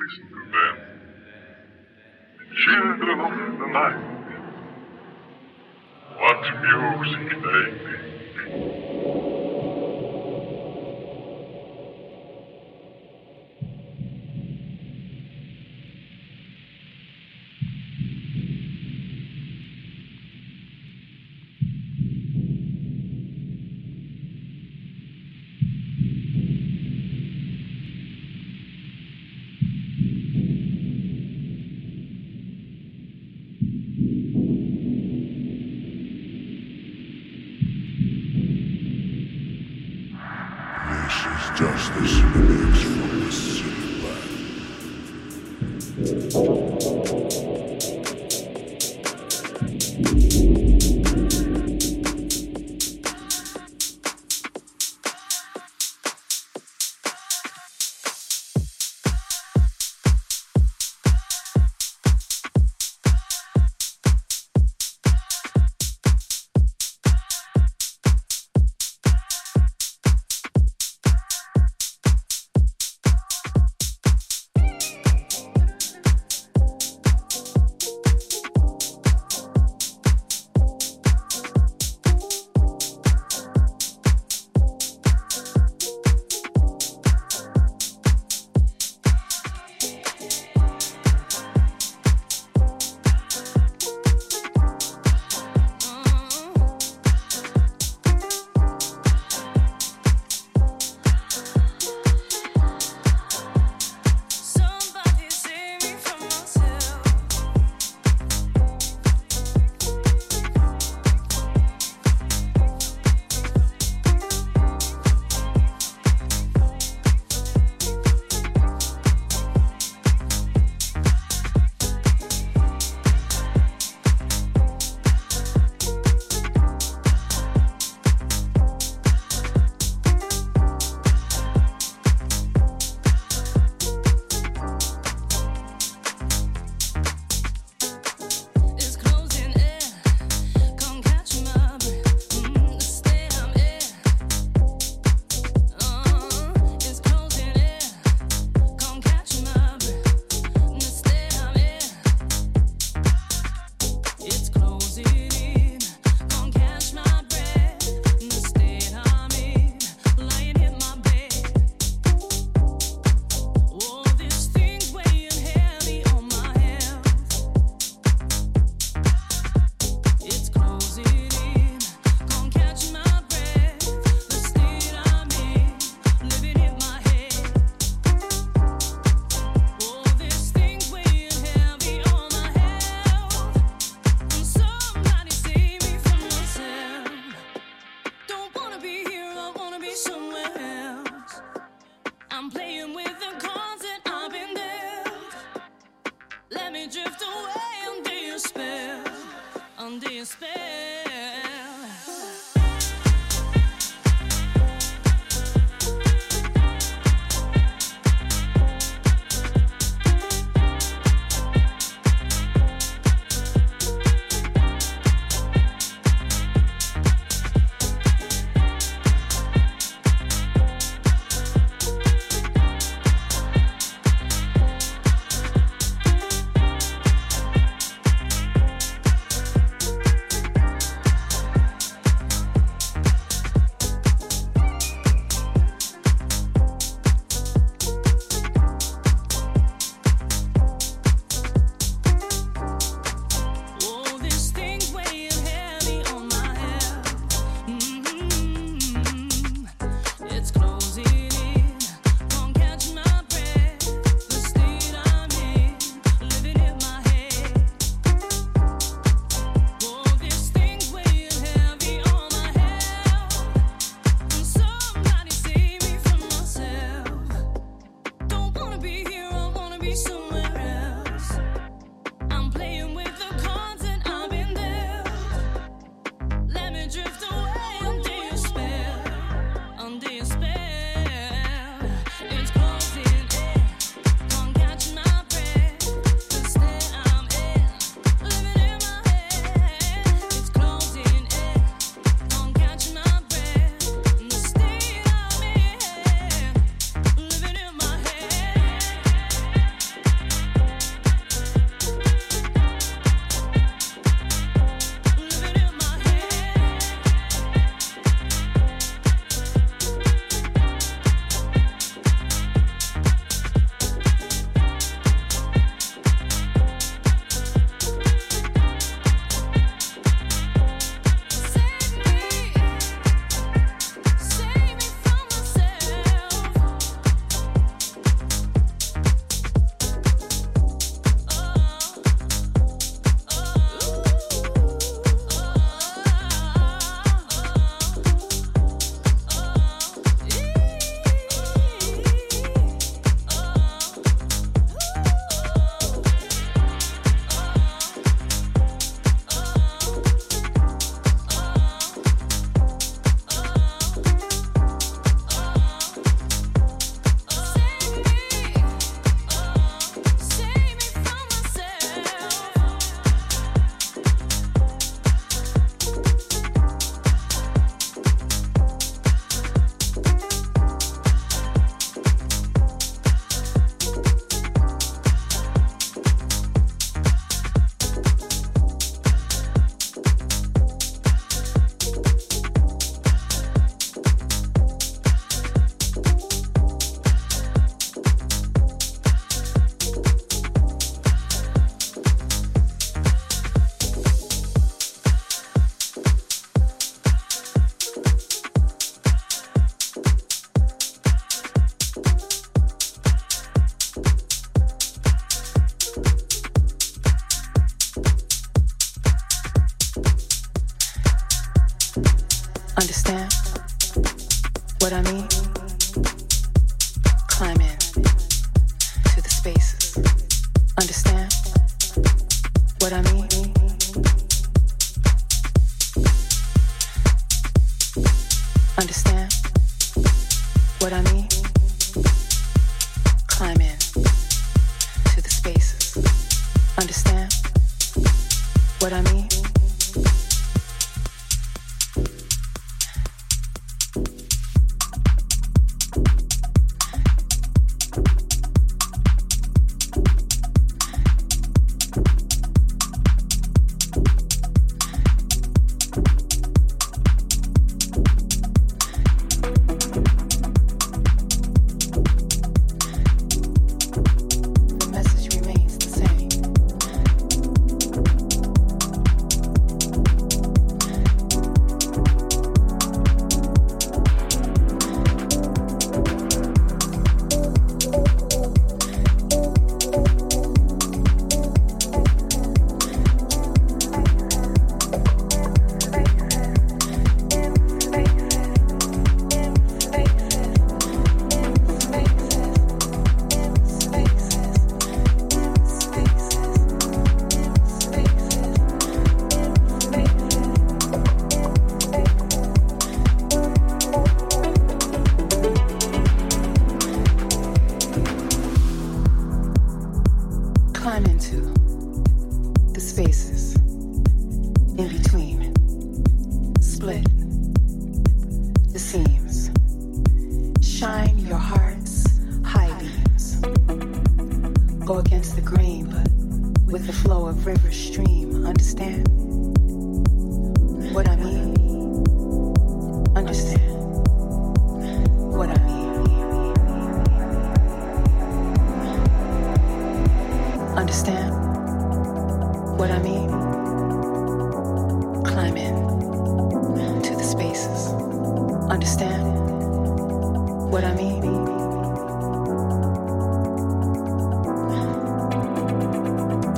listen to them. Children of the night, what music they make.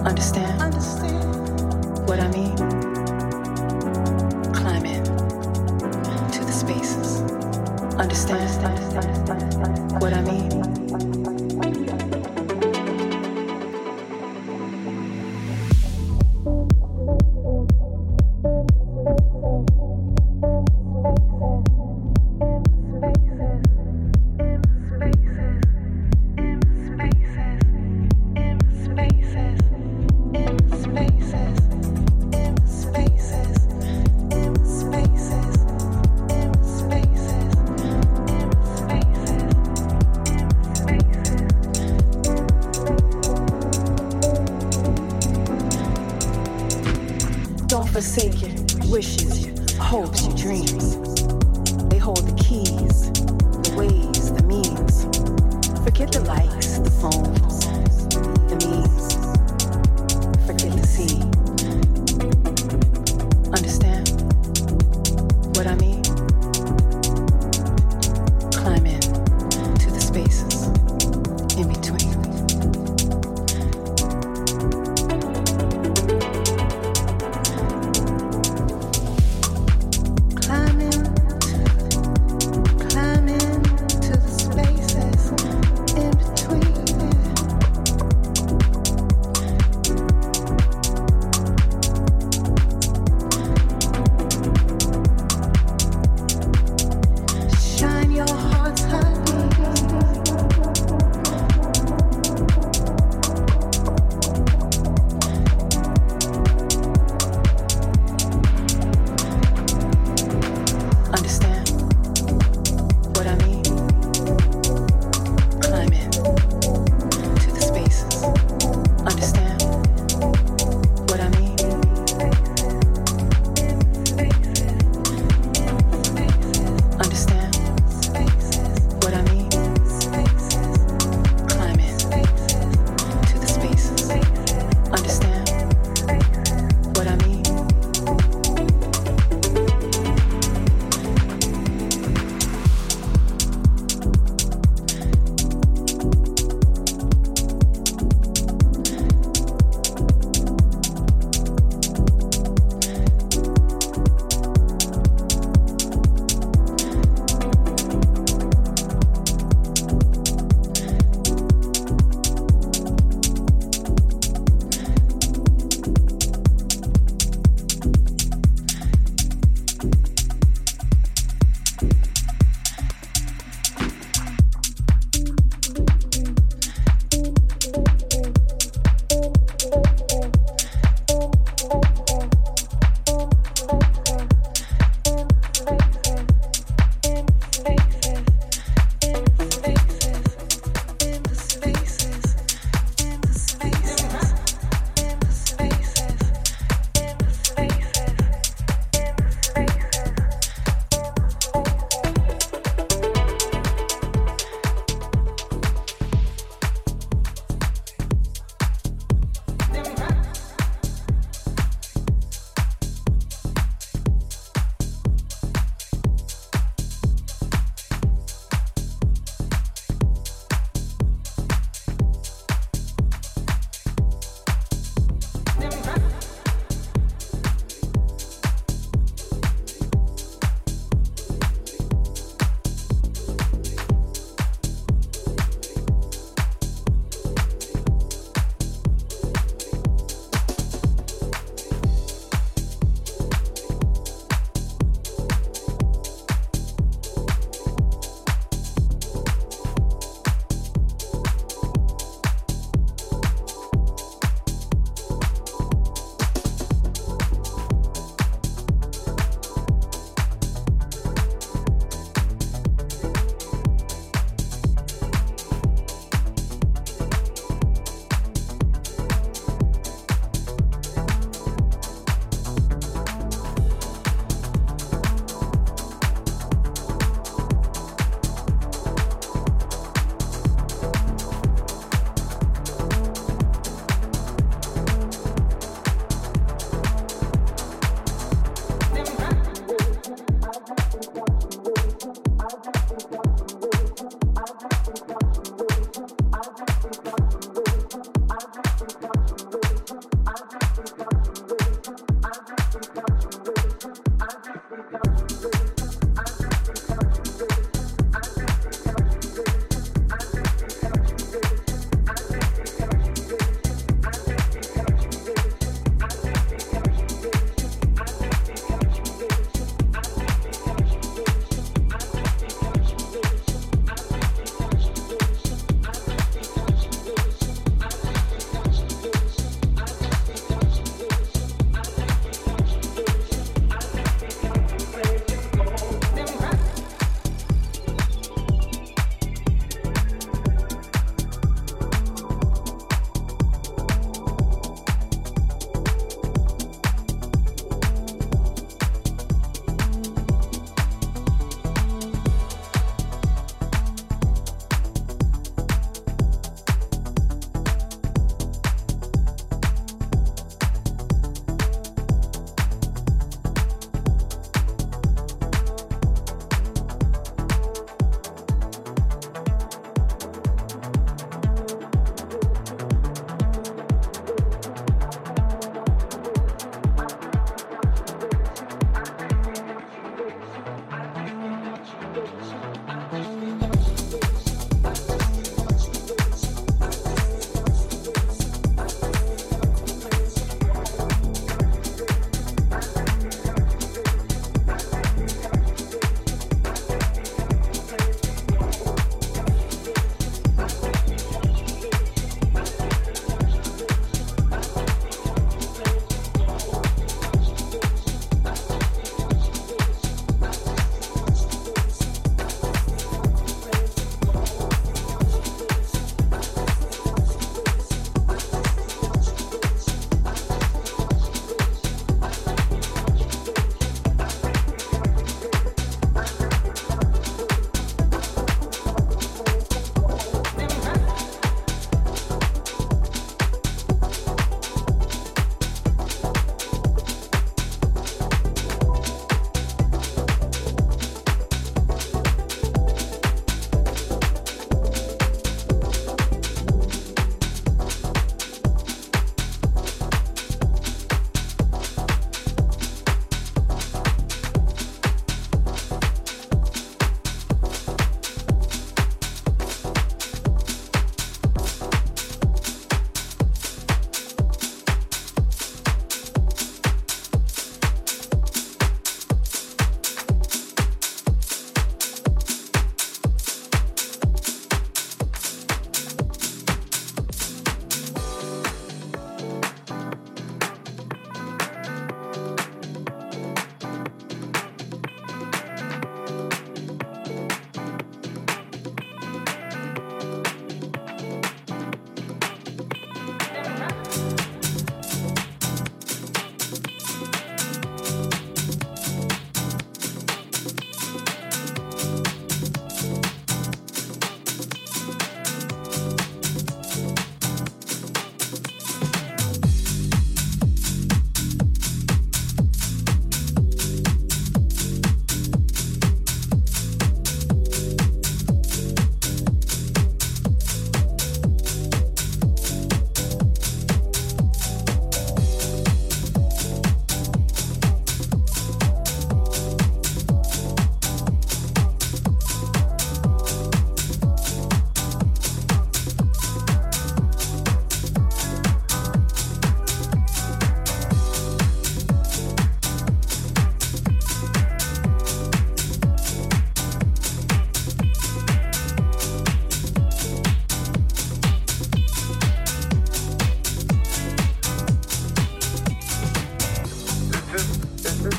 Understand? Understand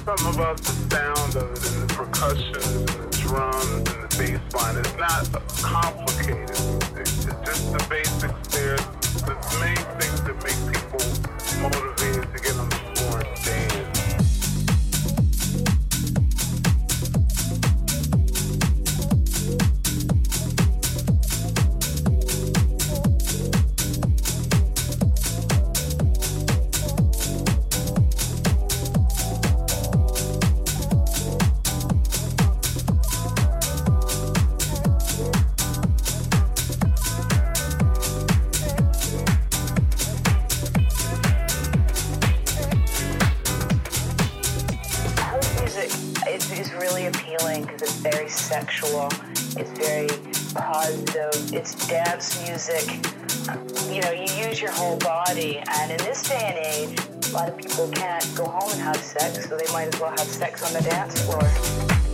something about the sound of it and the percussion and the drums and the bass line. It's not complicated. It's just the basics there. The main things that make people motivated music. You know, you use your whole body, and in this day and age, a lot of people can't go home and have sex, so they might as well have sex on the dance floor.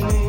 you.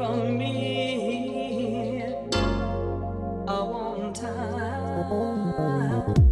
From me. A one time.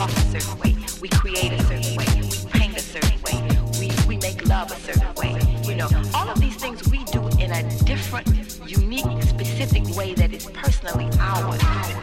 talk a certain way, we create a certain way, we paint a certain way, we, we make love a certain way. You know, all of these things we do in a different, unique, specific way that is personally ours.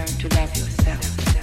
learn to love yourself.